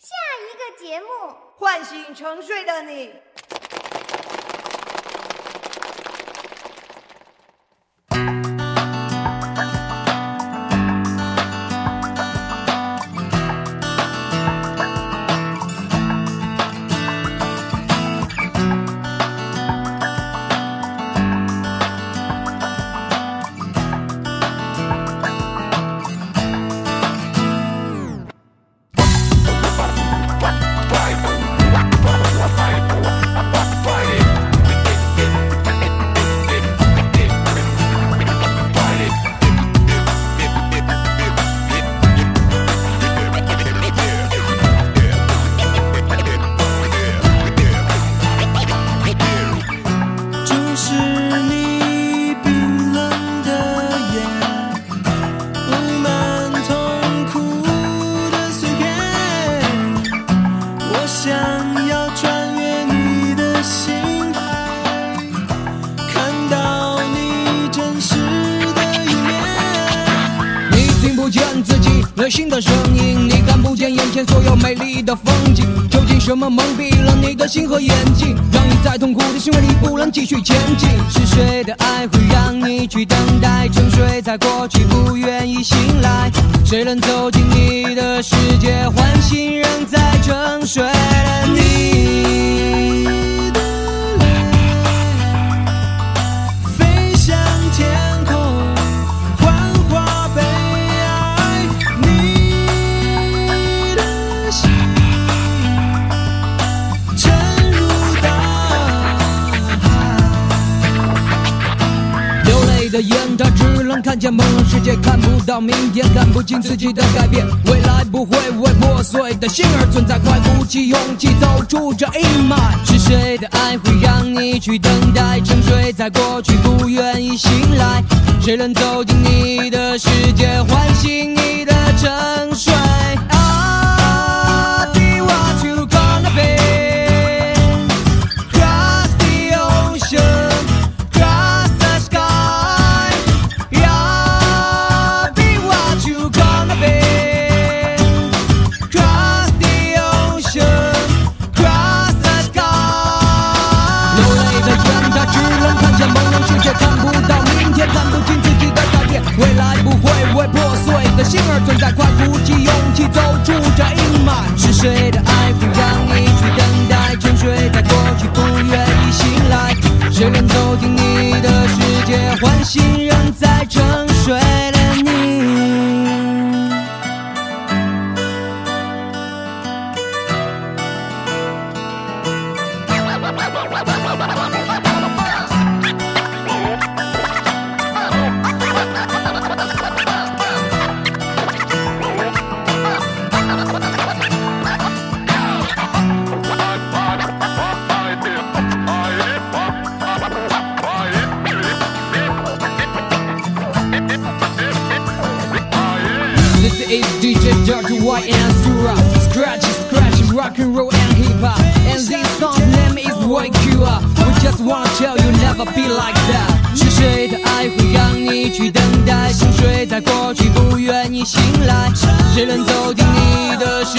下一个节目，唤醒沉睡的你。是你冰冷的眼，布满痛苦的碎片。我想要穿越你的心海，看到你真实的一面。你听不见自己内心的声音，你看不见眼前所有美丽的风景。什么蒙蔽了你的心和眼睛，让你在痛苦的行为里不能继续前进？是谁的爱会让你去等待，沉睡在过去，不愿意醒来？谁能走进你的世界，唤醒仍在沉睡的你？的眼，他只能看见朦胧世界，看不到明天，看不清自己的改变。未来不会为破碎的心而存在，快鼓起勇气走出这阴霾。是谁的爱会让你去等待，沉睡在过去，不愿意醒来？谁能走进你的世界，唤醒你的沉睡心儿存在，快鼓起勇气走出这阴霾。是谁的爱会让你去等待，沉睡在过去，不愿意醒来？谁能走进你的世界，唤醒 This is DJ Dirty White and Sura Scratch, scratch, rock and roll and hip hop And this song name is Wake You Up We just wanna tell you never be like that 是谁的爱会让你去等待沉睡在过去，不愿意醒来？谁能走进你的世界，唤醒你的沉